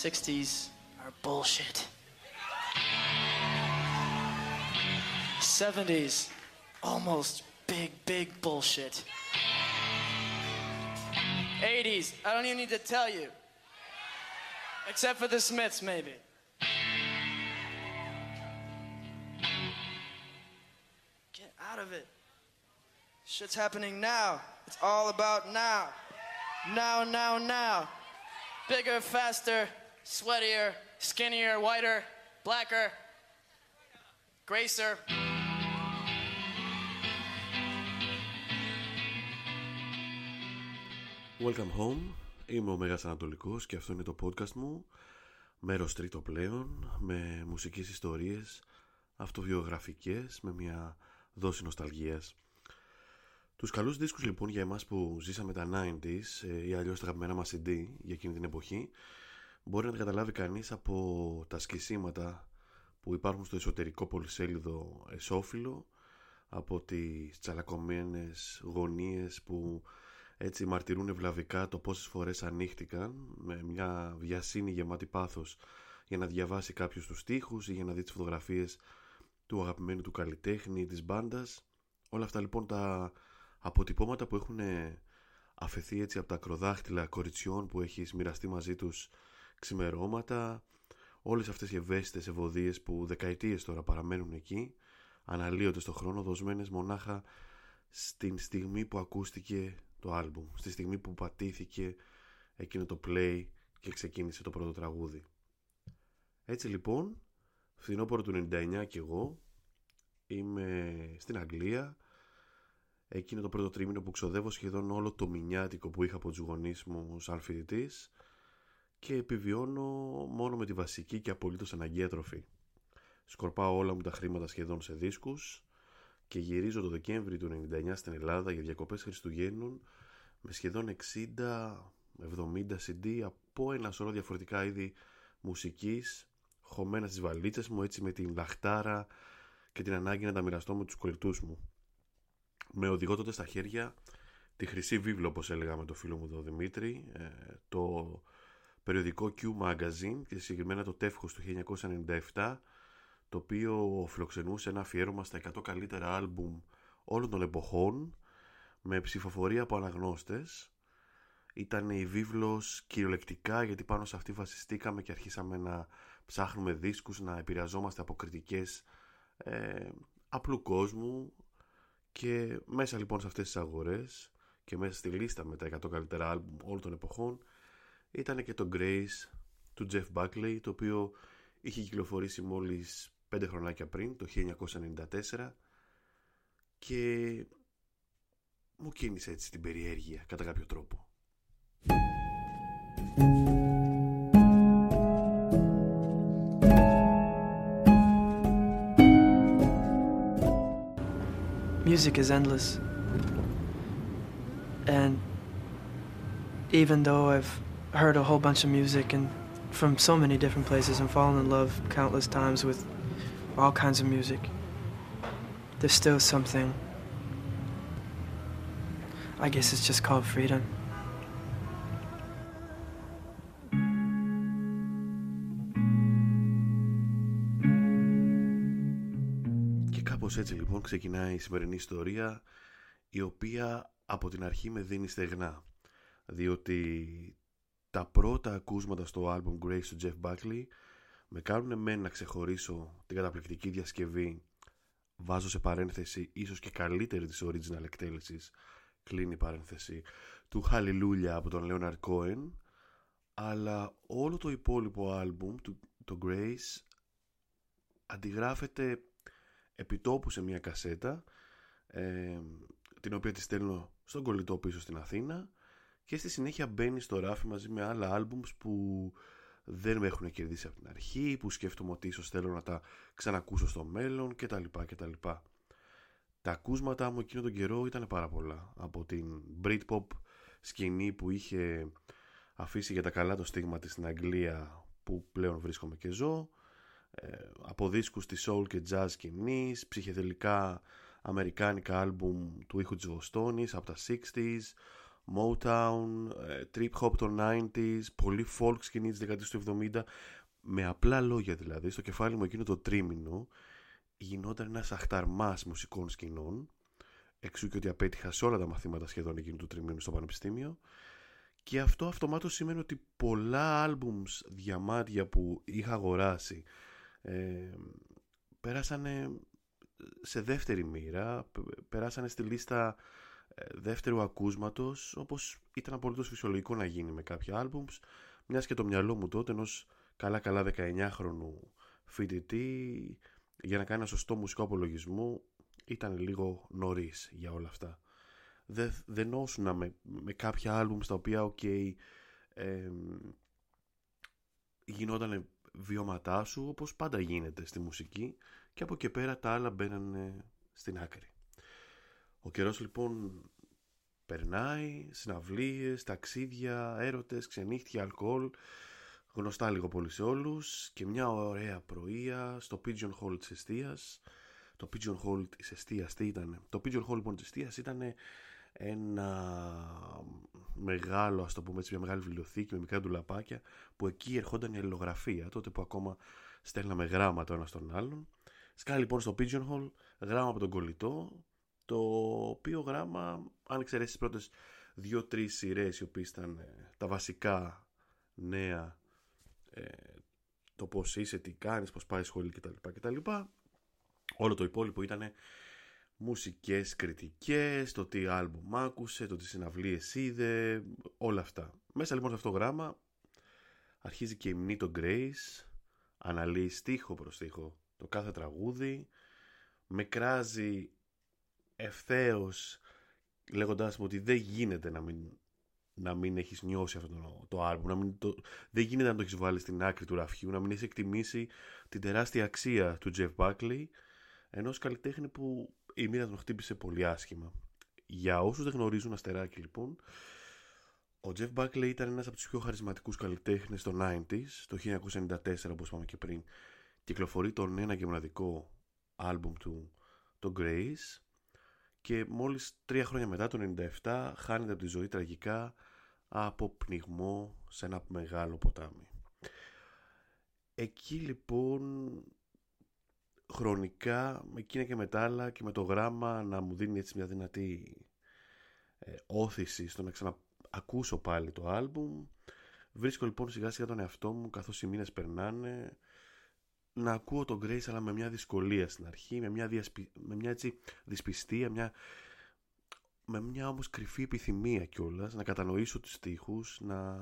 60s are bullshit. 70s, almost big, big bullshit. 80s, I don't even need to tell you. Except for the Smiths, maybe. Out of it. Shit's happening now. It's all about now. Now, now, now. Bigger, faster, sweatier, skinnier, whiter, blacker, gracer. Welcome home. Είμαι ο Μέγας Ανατολικός και αυτό είναι το podcast μου. Μέρος τρίτο πλέον, με μουσικές ιστορίες, αυτοβιογραφικές, με μια δόση νοσταλγίας. Τους καλούς δίσκους λοιπόν για εμάς που ζήσαμε τα 90s ε, ή αλλιώς τα αγαπημένα μας CD για εκείνη την εποχή μπορεί να τα καταλάβει κανείς από τα σκισίματα που υπάρχουν στο εσωτερικό πολυσέλιδο εσώφυλλο από τις τσαλακωμένες γωνίες που έτσι μαρτυρούν ευλαβικά το πόσες φορές ανοίχτηκαν με μια βιασύνη γεμάτη πάθος για να διαβάσει κάποιους τους στίχους ή για να δει τις φωτογραφίες του αγαπημένου του καλλιτέχνη, της μπάντας. Όλα αυτά λοιπόν τα αποτυπώματα που έχουν αφαιθεί έτσι από τα ακροδάχτυλα κοριτσιών που έχει μοιραστεί μαζί τους ξημερώματα, όλες αυτές οι ευαίσθητες ευωδίες που δεκαετίες τώρα παραμένουν εκεί, αναλύονται στο χρόνο, δοσμένες μονάχα στην στιγμή που ακούστηκε το άλμπουμ, στη στιγμή που πατήθηκε εκείνο το play και ξεκίνησε το πρώτο τραγούδι. Έτσι λοιπόν, φθινόπωρο του 99 και εγώ είμαι στην Αγγλία εκείνο το πρώτο τρίμηνο που ξοδεύω σχεδόν όλο το μηνιάτικο που είχα από τους γονείς μου σαν φοιτητής και επιβιώνω μόνο με τη βασική και απολύτως αναγκαία τροφή. Σκορπάω όλα μου τα χρήματα σχεδόν σε δίσκους και γυρίζω το Δεκέμβρη του 99 στην Ελλάδα για διακοπές Χριστουγέννων με σχεδόν 60-70 CD από ένα σωρό διαφορετικά είδη μουσικής χωμένα στις βαλίτσες μου έτσι με την λαχτάρα και την ανάγκη να τα μοιραστώ με τους κολλητούς μου. Με οδηγώ τότε στα χέρια τη χρυσή βίβλο όπως έλεγα με το φίλο μου τον Δημήτρη ε, το περιοδικό Q Magazine και συγκεκριμένα το τεύχος του 1997 το οποίο φιλοξενούσε ένα αφιέρωμα στα 100 καλύτερα άλμπουμ όλων των εποχών με ψηφοφορία από αναγνώστες ήταν η βίβλος κυριολεκτικά γιατί πάνω σε αυτή βασιστήκαμε και αρχίσαμε να ψάχνουμε δίσκους να επηρεαζόμαστε από κριτικές ε, απλού κόσμου και μέσα λοιπόν σε αυτές τις αγορές και μέσα στη λίστα με τα 100 καλύτερα άλμπουμ όλων των εποχών ήταν και το Grace του Jeff Buckley το οποίο είχε κυκλοφορήσει μόλις 5 χρονάκια πριν το 1994 και μου κίνησε έτσι την περιέργεια κατά κάποιο τρόπο. Music is endless. And even though I've heard a whole bunch of music and from so many different places and fallen in love countless times with all kinds of music, there's still something. I guess it's just called freedom. Κάπως έτσι λοιπόν ξεκινάει η σημερινή ιστορία η οποία από την αρχή με δίνει στεγνά. Διότι τα πρώτα ακούσματα στο album Grace του Jeff Buckley με κάνουν εμένα να ξεχωρίσω την καταπληκτική διασκευή βάζω σε παρένθεση ίσως και καλύτερη της original εκτέλεσης κλείνει η παρένθεση του Hallelujah από τον Leonard Cohen αλλά όλο το υπόλοιπο άλμπουμ του, το Grace αντιγράφεται επιτόπου σε μια κασέτα ε, την οποία τη στέλνω στον κολλητό πίσω στην Αθήνα και στη συνέχεια μπαίνει στο ράφι μαζί με άλλα άλμπουμς που δεν με έχουν κερδίσει από την αρχή, που σκέφτομαι ότι ίσως θέλω να τα ξανακούσω στο μέλλον κτλ. κτλ. Τα ακούσματα μου εκείνο τον καιρό ήταν πάρα πολλά. Από την Britpop σκηνή που είχε αφήσει για τα καλά το στίγμα της στην Αγγλία που πλέον βρίσκομαι και ζω, ε, από δίσκους της soul και jazz σκηνής, ψυχεδελικά αμερικάνικα άλμπουμ του ήχου της Βοστόνης από τα 60s, Motown, ε, trip hop των 90s, πολύ folk σκηνή της δεκαετίας του 70 με απλά λόγια δηλαδή, στο κεφάλι μου εκείνο το τρίμηνο γινόταν ένας αχταρμάς μουσικών σκηνών εξού και ότι απέτυχα σε όλα τα μαθήματα σχεδόν εκείνου του τριμήνου στο πανεπιστήμιο. Και αυτό αυτομάτως σημαίνει ότι πολλά άλμπουμς διαμάτια που είχα αγοράσει ε, πέρασανε σε δεύτερη μοίρα, περάσανε στη λίστα ε, δεύτερου ακούσματος όπως ήταν απολύτως φυσιολογικό να γίνει με κάποια άλμπουμς μιας και το μυαλό μου τότε ενός καλά καλά 19χρονου φοιτητή για να κάνει ένα σωστό μουσικό απολογισμό ήταν λίγο νωρίς για όλα αυτά. Δεν, δεν νόσουνα με, με κάποια άλμπουμς στα οποία ok, ε, γινόταν βιώματά σου όπως πάντα γίνεται στη μουσική και από και πέρα τα άλλα μπαίνανε στην άκρη. Ο καιρός λοιπόν περνάει, συναυλίες, ταξίδια, έρωτες, ξενύχτια, αλκοόλ, γνωστά λίγο πολύ σε όλους και μια ωραία πρωία στο Pigeon Hall της Εστίας. Το Pigeon Hall της Εστίας τι ήταν. Το Pigeon Hall λοιπόν της Εστίας ήταν ένα μεγάλο, ας το πούμε έτσι, μια μεγάλη βιβλιοθήκη με μικρά ντουλαπάκια που εκεί ερχόταν η αλληλογραφία, τότε που ακόμα στέλναμε γράμματα ένας στον άλλον. Σκάει λοιπόν στο Pigeon Hall γράμμα από τον κολλητό, το οποίο γράμμα, αν εξαιρέσεις τις πρώτες δύο-τρεις σειρές, οι οποίες ήταν ε, τα βασικά νέα ε, το πώς είσαι, τι κάνεις, πώς πάει σχολή κτλ. κτλ. Όλο το υπόλοιπο ήταν μουσικές κριτικές, το τι άλμπουμ άκουσε, το τι συναυλίες είδε, όλα αυτά. Μέσα λοιπόν σε αυτό το γράμμα αρχίζει και η μνή το Grace, αναλύει στίχο προς στίχο το κάθε τραγούδι, με κράζει ευθέως λέγοντάς μου ότι δεν γίνεται να μην να μην έχεις νιώσει αυτό το, το άλμπου, να μην το, δεν γίνεται να το έχεις βάλει στην άκρη του ραφιού, να μην έχεις εκτιμήσει την τεράστια αξία του Jeff Buckley, ενός καλλιτέχνη που η μοίρα τον χτύπησε πολύ άσχημα. Για όσους δεν γνωρίζουν αστεράκι λοιπόν, ο Jeff Buckley ήταν ένας από τους πιο χαρισματικούς καλλιτέχνες των 90s, το 1994 όπως είπαμε και πριν, κυκλοφορεί τον ένα και μοναδικό άλμπουμ του, το Grace, και μόλις τρία χρόνια μετά, το 97, χάνεται από τη ζωή τραγικά από πνιγμό σε ένα μεγάλο ποτάμι. Εκεί λοιπόν χρονικά με εκείνα και μετά άλλα και με το γράμμα να μου δίνει έτσι μια δυνατή ε, όθηση στο να ξαναακούσω πάλι το άλμπουμ βρίσκω λοιπόν σιγά σιγά τον εαυτό μου καθώς οι μήνες περνάνε να ακούω τον Grace αλλά με μια δυσκολία στην αρχή με μια, διασπι... με μια έτσι δυσπιστία μια με μια όμως κρυφή επιθυμία κιόλας να κατανοήσω τους στίχους, να,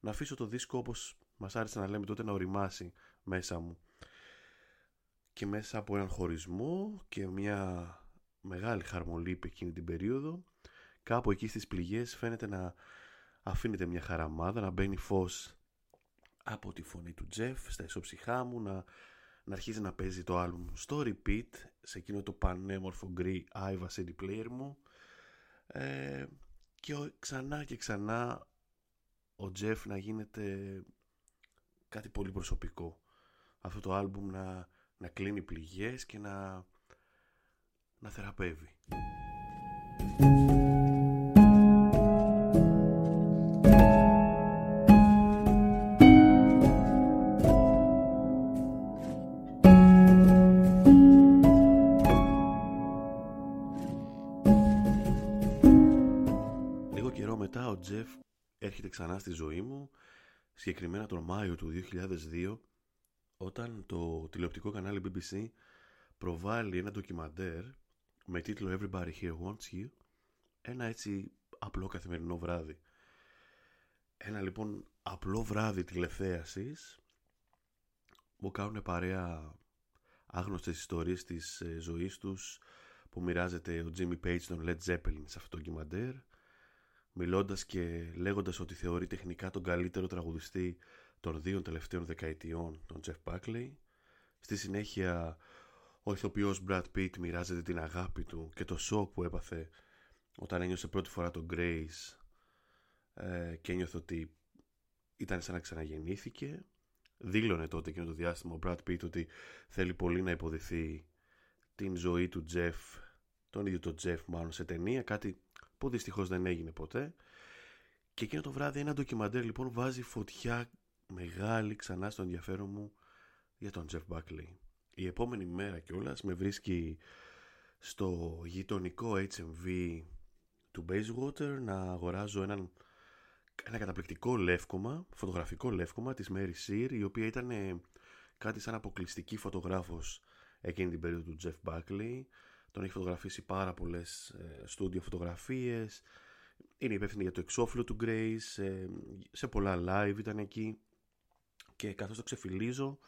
να αφήσω το δίσκο όπως μας άρεσε να λέμε τότε να οριμάσει μέσα μου. Και μέσα από έναν χωρισμό και μια μεγάλη χαρμολύπη εκείνη την περίοδο, κάπου εκεί στις πληγές φαίνεται να αφήνεται μια χαραμάδα, να μπαίνει φως από τη φωνή του Τζεφ στα ισοψυχά μου, να, να αρχίζει να παίζει το άλμπουμ στο repeat, σε εκείνο το πανέμορφο γκρι Iva CD player μου, ε, και ξανά και ξανά ο Τζεφ να γίνεται κάτι πολύ προσωπικό. Αυτό το άλμπουμ να, να κλείνει πληγές και να, να θεραπεύει. έρχεται ξανά στη ζωή μου, συγκεκριμένα τον Μάιο του 2002, όταν το τηλεοπτικό κανάλι BBC προβάλλει ένα ντοκιμαντέρ με τίτλο Everybody Here Wants You, ένα έτσι απλό καθημερινό βράδυ. Ένα λοιπόν απλό βράδυ τηλεθέασης που κάνουν παρέα άγνωστες ιστορίες της ε, ζωής τους που μοιράζεται ο Jimmy Page των Led Zeppelin σε αυτό το ντοκιμαντέρ μιλώντας και λέγοντας ότι θεωρεί τεχνικά τον καλύτερο τραγουδιστή των δύο τελευταίων δεκαετιών, τον Jeff Buckley. Στη συνέχεια, ο ηθοποιός Brad Pitt μοιράζεται την αγάπη του και το σοκ που έπαθε όταν ένιωσε πρώτη φορά τον Grace ε, και ένιωθε ότι ήταν σαν να ξαναγεννήθηκε. δήλωνε τότε εκείνο το διάστημα ο Brad Pitt ότι θέλει πολύ να υποδηθεί την ζωή του Jeff, τον ίδιο τον Jeff μάλλον σε ταινία, κάτι που δυστυχώς δεν έγινε ποτέ. Και εκείνο το βράδυ ένα ντοκιμαντέρ λοιπόν βάζει φωτιά μεγάλη ξανά στο ενδιαφέρον μου για τον Jeff Buckley. Η επόμενη μέρα κιόλας με βρίσκει στο γειτονικό HMV του Bayswater να αγοράζω έναν, ένα καταπληκτικό λεύκομα, φωτογραφικό λεύκομα της Mary Sear η οποία ήταν ε, κάτι σαν αποκλειστική φωτογράφος εκείνη την περίοδο του Jeff Buckley τον έχει φωτογραφίσει πάρα πολλές ε, στούντιο φωτογραφίες. Είναι υπεύθυνη για το εξώφυλλο του Grace ε, σε πολλά live ήταν εκεί και καθώς το ξεφυλίζω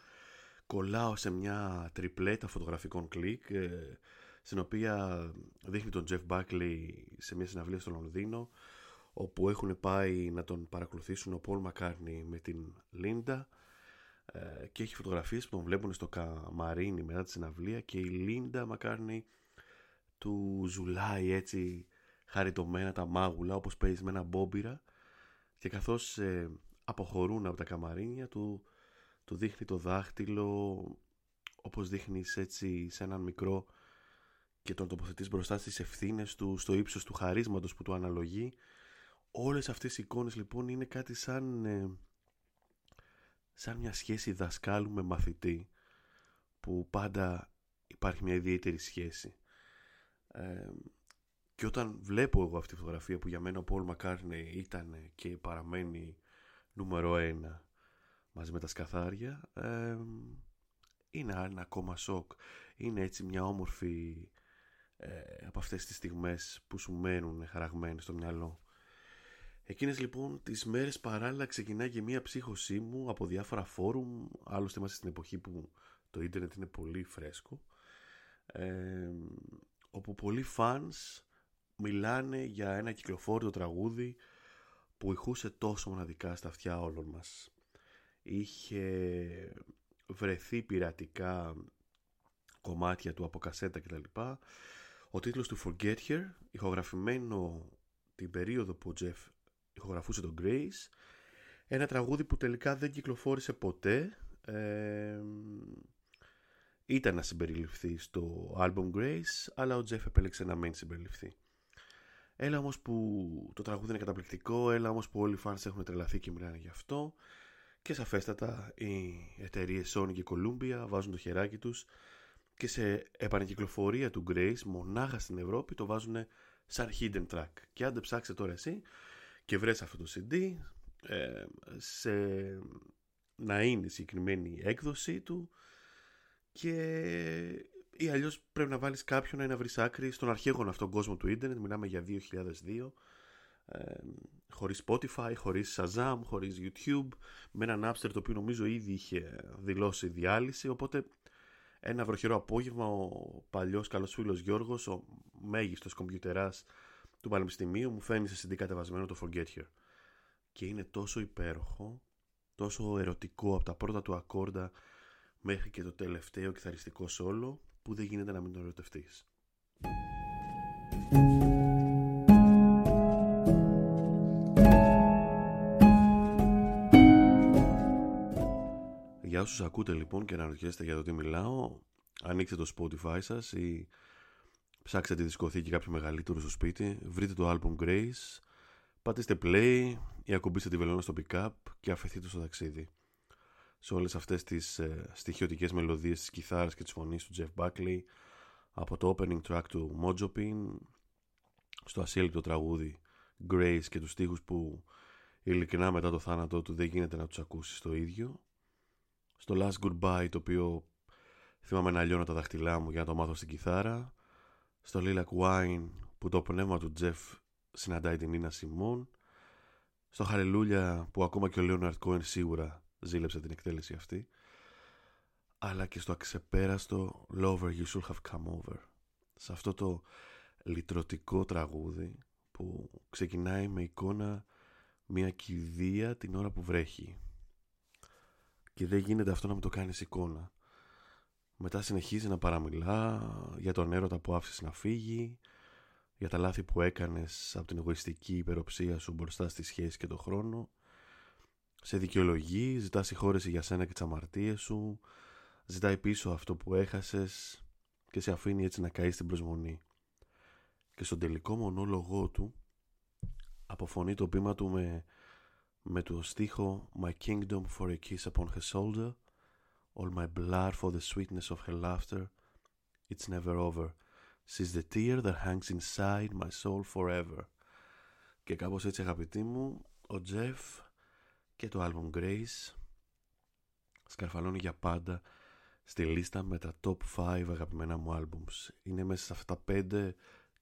κολλάω σε μια τριπλέτα φωτογραφικών κλικ ε, στην οποία δείχνει τον Jeff Buckley σε μια συναυλία στο Λονδίνο όπου έχουν πάει να τον παρακολουθήσουν ο Paul McCartney με την Linda ε, και έχει φωτογραφίες που τον βλέπουν στο καμαρίνι μετά τη συναυλία και η Linda McCartney του ζουλάει έτσι χαριτωμένα τα μάγουλα όπως παίζει με ένα μπόμπιρα και καθώς ε, αποχωρούν από τα καμαρίνια του, του δείχνει το δάχτυλο όπως δείχνεις έτσι σε έναν μικρό και τον τοποθετείς μπροστά στις ευθύνες του, στο ύψος του χαρίσματος που του αναλογεί. Όλες αυτές οι εικόνες λοιπόν είναι κάτι σαν, ε, σαν μια σχέση δασκάλου με μαθητή που πάντα υπάρχει μια ιδιαίτερη σχέση. Ε, και όταν βλέπω εγώ αυτή τη φωτογραφία που για μένα ο Πολ Μακάρνε ήταν και παραμένει νούμερο ένα. Μαζί με τα σκαθάρια ε, είναι ένα ακόμα σοκ. Είναι έτσι μια όμορφη ε, από αυτές τις στιγμές που σου μένουν χαραγμένες στο μυαλό. Εκείνες λοιπόν τις μέρες παράλληλα ξεκινάει και μια ψύχωσή μου από διάφορα φόρουμ. Άλλωστε είμαστε στην εποχή που το ίντερνετ είναι πολύ φρέσκο. Ε, όπου πολλοί φανς μιλάνε για ένα κυκλοφόρητο τραγούδι που ηχούσε τόσο μοναδικά στα αυτιά όλων μας. Είχε βρεθεί πειρατικά κομμάτια του από κασέτα κτλ. Ο τίτλος του Forget Her, ηχογραφημένο την περίοδο που ο Jeff ηχογραφούσε τον Grace, ένα τραγούδι που τελικά δεν κυκλοφόρησε ποτέ, ε, ήταν να συμπεριληφθεί στο album Grace, αλλά ο Jeff επέλεξε να μην συμπεριληφθεί. Έλα όμως που το τραγούδι είναι καταπληκτικό, έλα όμως που όλοι οι fans έχουν τρελαθεί και μιλάνε γι' αυτό. Και σαφέστατα οι εταιρείες Sony και Columbia βάζουν το χεράκι τους και σε επανεκυκλοφορία του Grace μονάχα στην Ευρώπη το βάζουν σαν hidden track. Και άντε ψάξε τώρα εσύ και βρες αυτό το CD ε, σε, να είναι η συγκεκριμένη έκδοσή του και ή αλλιώς πρέπει να βάλεις κάποιον να βρεις άκρη στον αρχαίγωνο αυτόν κόσμο του ίντερνετ. Μιλάμε για 2002. Ε, χωρίς Spotify, χωρίς Shazam, χωρίς YouTube, με έναν Napster το οποίο νομίζω ήδη είχε δηλώσει διάλυση. Οπότε ένα βροχερό απόγευμα ο παλιός καλός φίλος Γιώργος, ο μέγιστος κομπιουτεράς του Πανεπιστημίου, μου φαίνει σε CD κατεβασμένο το Forget Her. Και είναι τόσο υπέροχο, τόσο ερωτικό από τα πρώτα του ακόρντα μέχρι και το τελευταίο κιθαριστικό σόλο που δεν γίνεται να μην τον ερωτευτείς. Για όσους ακούτε λοιπόν και αναρωτιέστε για το τι μιλάω, ανοίξτε το Spotify σας ή ψάξτε τη δισκοθήκη κάποιο μεγαλύτερο στο σπίτι, βρείτε το album Grace, πατήστε play ή ακουμπήστε τη βελόνα στο pick-up και αφαιθείτε στο ταξίδι σε όλες αυτές τις ε, στοιχειωτικές μελωδίες της κιθάρας και της φωνής του Jeff Buckley από το opening track του Mojopin στο ασύλληπτο τραγούδι Grace και τους στίχους που ειλικρινά μετά το θάνατό του δεν γίνεται να τους ακούσεις το ίδιο. Στο Last Goodbye το οποίο θυμάμαι να λιώνω τα δάχτυλά μου για να το μάθω στην κιθάρα. Στο Lilac Wine που το πνεύμα του Jeff συναντάει την Nina Simone. Στο Hallelujah που ακόμα και ο Leonard Cohen σίγουρα ζήλεψε την εκτέλεση αυτή αλλά και στο αξεπέραστο Lover You Should Have Come Over. Σε αυτό το λυτρωτικό τραγούδι που ξεκινάει με εικόνα μια κηδεία την ώρα που βρέχει. Και δεν γίνεται αυτό να μην το κάνεις εικόνα. Μετά συνεχίζει να παραμιλά για τον έρωτα που άφησες να φύγει για τα λάθη που έκανες από την εγωιστική υπεροψία σου μπροστά στη σχέση και τον χρόνο Σε δικαιολογεί, ζητάς συγχώρεση για σένα και τις αμαρτίες σου, ζητάει πίσω αυτό που έχασες και σε αφήνει έτσι να καείς στην προσμονή. Και στον τελικό μονόλογό του αποφωνεί το πείμα του με, με το στίχο My kingdom for a kiss upon her shoulder All my blood for the sweetness of her laughter It's never over She's the tear that hangs inside my soul forever Και κάπως έτσι αγαπητοί μου Ο Τζεφ και το album Grace σκαρφαλώνει για πάντα στη λίστα με τα top 5 αγαπημένα μου albums. Είναι μέσα σε αυτά τα 5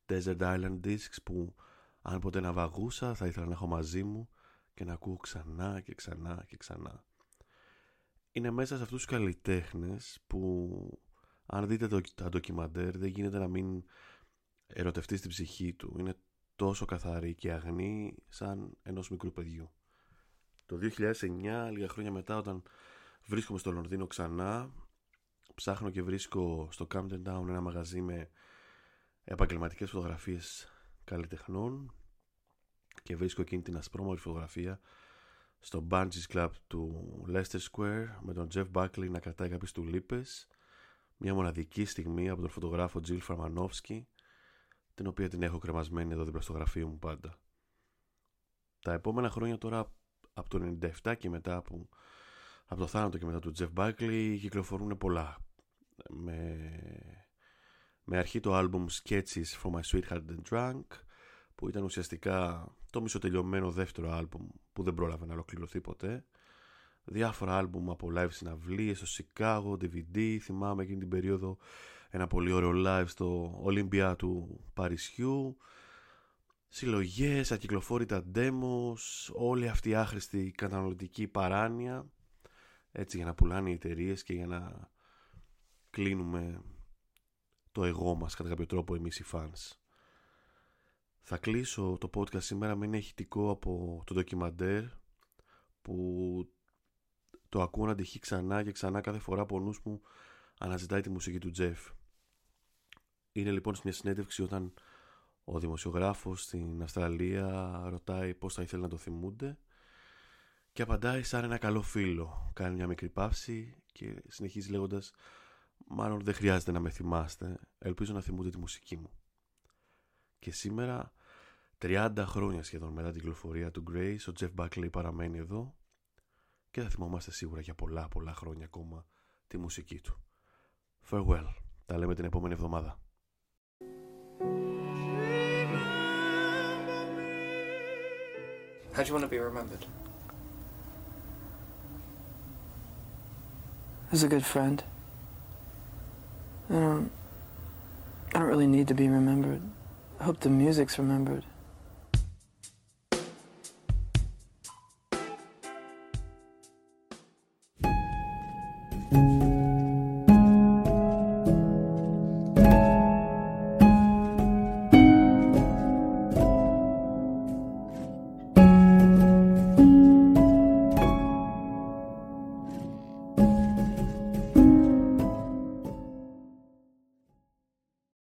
Desert Island Discs που αν ποτέ να βαγούσα θα ήθελα να έχω μαζί μου και να ακούω ξανά και ξανά και ξανά. Είναι μέσα σε αυτούς τους καλλιτέχνες που αν δείτε το, τα ντοκιμαντέρ δεν γίνεται να μην ερωτευτεί στην ψυχή του. Είναι τόσο καθαρή και αγνή σαν ενός μικρού παιδιού. Το 2009, λίγα χρόνια μετά, όταν βρίσκομαι στο Λονδίνο ξανά, ψάχνω και βρίσκω στο Camden Town ένα μαγαζί με επαγγελματικές φωτογραφίες καλλιτεχνών και βρίσκω εκείνη την ασπρόμορφη φωτογραφία στο Bungees Club του Leicester Square με τον Jeff Buckley να κρατάει κάποιες τουλίπες μια μοναδική στιγμή από τον φωτογράφο Jill Farmanovsky την οποία την έχω κρεμασμένη εδώ δίπλα στο γραφείο μου πάντα. Τα επόμενα χρόνια τώρα από το 97 και μετά από, από το θάνατο και μετά του Jeff Buckley κυκλοφορούν πολλά. Με, με αρχή το άλμπουμ Sketches for My Sweetheart and Drunk που ήταν ουσιαστικά το μισοτελειωμένο δεύτερο άλμπουμ που δεν πρόλαβε να ολοκληρωθεί ποτέ. Διάφορα άλμπουμ από live συναυλίες στο Σικάγο, DVD θυμάμαι εκείνη την περίοδο ένα πολύ ωραίο live στο Olympia του Παρισιού συλλογές, ακυκλοφόρητα demos όλη αυτή η άχρηστη καταναλωτική παράνοια έτσι για να πουλάνε οι εταιρείες και για να κλείνουμε το εγώ μας κατά κάποιο τρόπο εμείς οι fans. Θα κλείσω το podcast σήμερα με ένα ηχητικό από το ντοκιμαντέρ που το ακούω να τυχεί ξανά και ξανά κάθε φορά που ο νους μου αναζητάει τη μουσική του Τζεφ. Είναι λοιπόν σε μια συνέντευξη όταν ο δημοσιογράφος στην Αυστραλία ρωτάει πώς θα ήθελε να το θυμούνται και απαντάει σαν ένα καλό φίλο. Κάνει μια μικρή παύση και συνεχίζει λέγοντας Μάλλον δεν χρειάζεται να με θυμάστε. Ελπίζω να θυμούνται τη μουσική μου. Και σήμερα, 30 χρόνια σχεδόν μετά την κυκλοφορία του Grace, ο Jeff Buckley παραμένει εδώ και θα θυμόμαστε σίγουρα για πολλά πολλά χρόνια ακόμα τη μουσική του. Farewell. Τα λέμε την επόμενη εβδομάδα. How do you want to be remembered? As a good friend. I don't. I don't really need to be remembered. I hope the music's remembered.